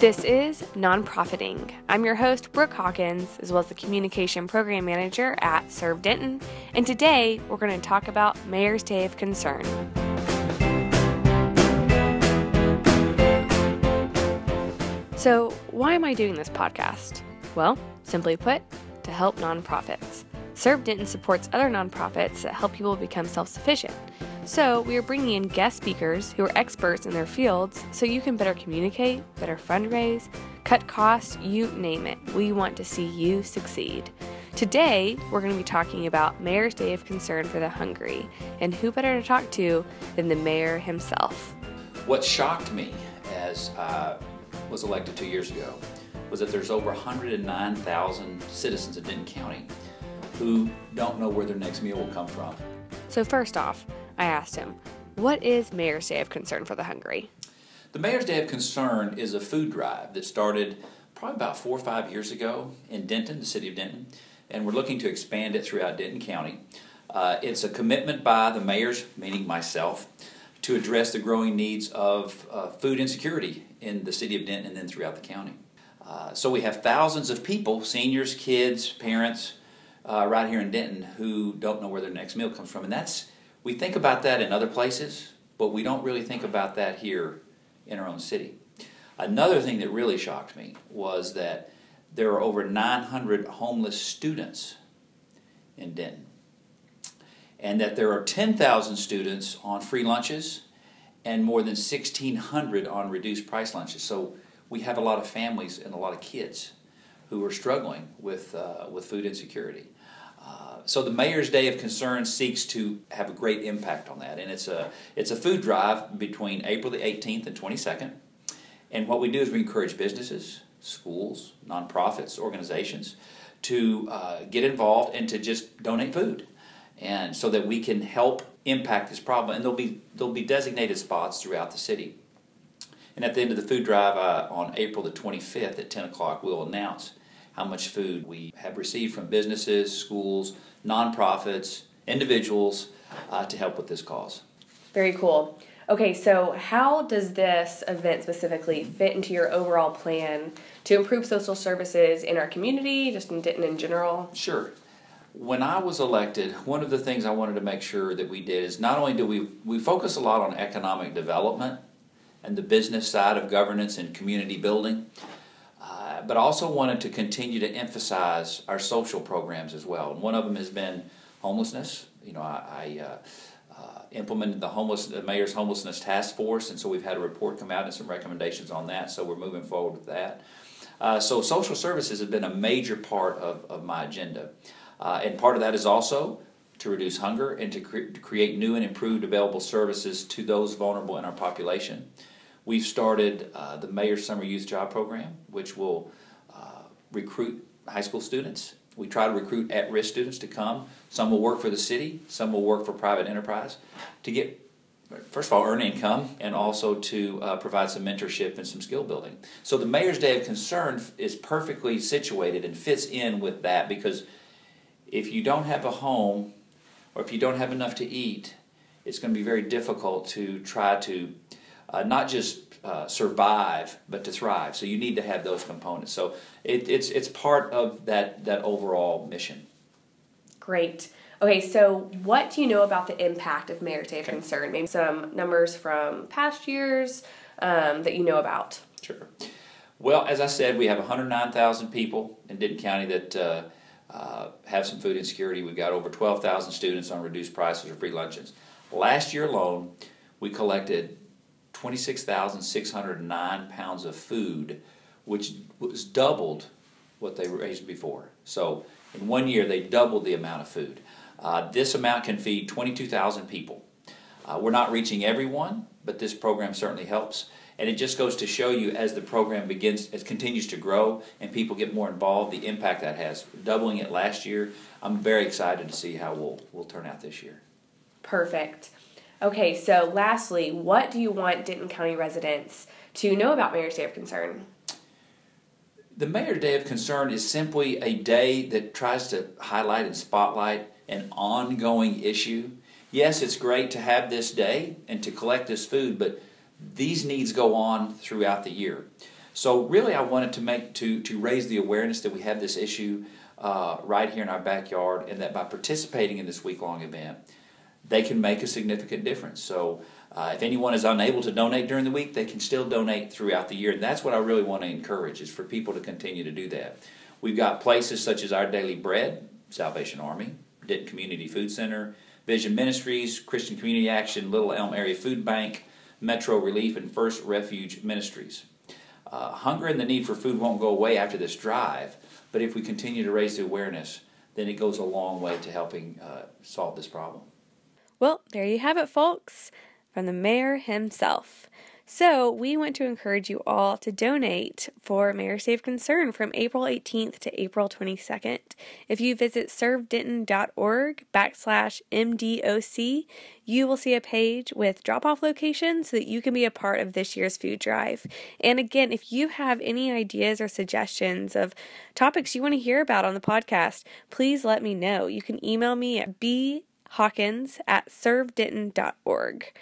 This is Nonprofiting. I'm your host, Brooke Hawkins, as well as the Communication Program Manager at Serve Denton, and today we're going to talk about Mayor's Day of Concern. So, why am I doing this podcast? Well, simply put, to help nonprofits. Serve Denton supports other nonprofits that help people become self sufficient. So, we are bringing in guest speakers who are experts in their fields so you can better communicate, better fundraise, cut costs, you name it. We want to see you succeed. Today, we're going to be talking about Mayor's Day of Concern for the Hungry, and who better to talk to than the mayor himself? What shocked me as I was elected two years ago was that there's over 109,000 citizens in Denton County who don't know where their next meal will come from. So, first off, I asked him, What is Mayor's Day of Concern for the Hungry? The Mayor's Day of Concern is a food drive that started probably about four or five years ago in Denton, the city of Denton, and we're looking to expand it throughout Denton County. Uh, it's a commitment by the mayors, meaning myself, to address the growing needs of uh, food insecurity in the city of Denton and then throughout the county. Uh, so we have thousands of people, seniors, kids, parents, uh, right here in Denton who don't know where their next meal comes from, and that's we think about that in other places, but we don't really think about that here in our own city. Another thing that really shocked me was that there are over 900 homeless students in Denton, and that there are 10,000 students on free lunches and more than 1,600 on reduced price lunches. So we have a lot of families and a lot of kids who are struggling with, uh, with food insecurity. So the Mayor's Day of Concern seeks to have a great impact on that, and it's a it's a food drive between April the 18th and 22nd. And what we do is we encourage businesses, schools, nonprofits, organizations to uh, get involved and to just donate food, and so that we can help impact this problem. And there'll be there'll be designated spots throughout the city. And at the end of the food drive uh, on April the 25th at 10 o'clock, we'll announce how much food we have received from businesses, schools, nonprofits, individuals uh, to help with this cause. Very cool. Okay, so how does this event specifically fit into your overall plan to improve social services in our community, just in Denton in general? Sure. When I was elected, one of the things I wanted to make sure that we did is not only do we we focus a lot on economic development and the business side of governance and community building, but also wanted to continue to emphasize our social programs as well. And one of them has been homelessness. You know, I, I uh, uh, implemented the homeless, the mayor's homelessness task force, and so we've had a report come out and some recommendations on that. So we're moving forward with that. Uh, so social services have been a major part of, of my agenda, uh, and part of that is also to reduce hunger and to, cre- to create new and improved available services to those vulnerable in our population. We've started uh, the Mayor's Summer Youth Job Program, which will uh, recruit high school students. We try to recruit at risk students to come. Some will work for the city, some will work for private enterprise to get, first of all, earn income and also to uh, provide some mentorship and some skill building. So the Mayor's Day of Concern is perfectly situated and fits in with that because if you don't have a home or if you don't have enough to eat, it's going to be very difficult to try to uh, not just uh, survive, but to thrive. So you need to have those components. So it, it's it's part of that that overall mission. Great. Okay, so what do you know about the impact of Mayor's Day of okay. Concern? Maybe some numbers from past years um, that you know about. Sure. Well, as I said, we have 109,000 people in Denton County that uh, uh, have some food insecurity. We've got over 12,000 students on reduced prices or free lunches. Last year alone, we collected 26,609 pounds of food, which was doubled what they raised before. So in one year, they doubled the amount of food. Uh, this amount can feed 22,000 people. Uh, we're not reaching everyone, but this program certainly helps. And it just goes to show you as the program begins, as continues to grow and people get more involved, the impact that has. Doubling it last year, I'm very excited to see how we'll, we'll turn out this year. Perfect. Okay, so lastly, what do you want Denton County residents to know about Mayor's Day of Concern? The Mayor's Day of Concern is simply a day that tries to highlight and spotlight an ongoing issue. Yes, it's great to have this day and to collect this food, but these needs go on throughout the year. So really, I wanted to make to to raise the awareness that we have this issue uh, right here in our backyard, and that by participating in this week long event, they can make a significant difference. So. Uh, if anyone is unable to donate during the week, they can still donate throughout the year, and that's what I really want to encourage is for people to continue to do that. We've got places such as Our Daily Bread, Salvation Army, Denton Community Food Center, Vision Ministries, Christian Community Action, Little Elm Area Food Bank, Metro Relief, and First Refuge Ministries. Uh, hunger and the need for food won't go away after this drive, but if we continue to raise the awareness, then it goes a long way to helping uh, solve this problem. Well, there you have it, folks, from the mayor himself. So, we want to encourage you all to donate for Mayor's Day of Concern from April 18th to April 22nd. If you visit servedenton.org backslash MDOC, you will see a page with drop off locations so that you can be a part of this year's food drive. And again, if you have any ideas or suggestions of topics you want to hear about on the podcast, please let me know. You can email me at bhawkins at servedenton.org.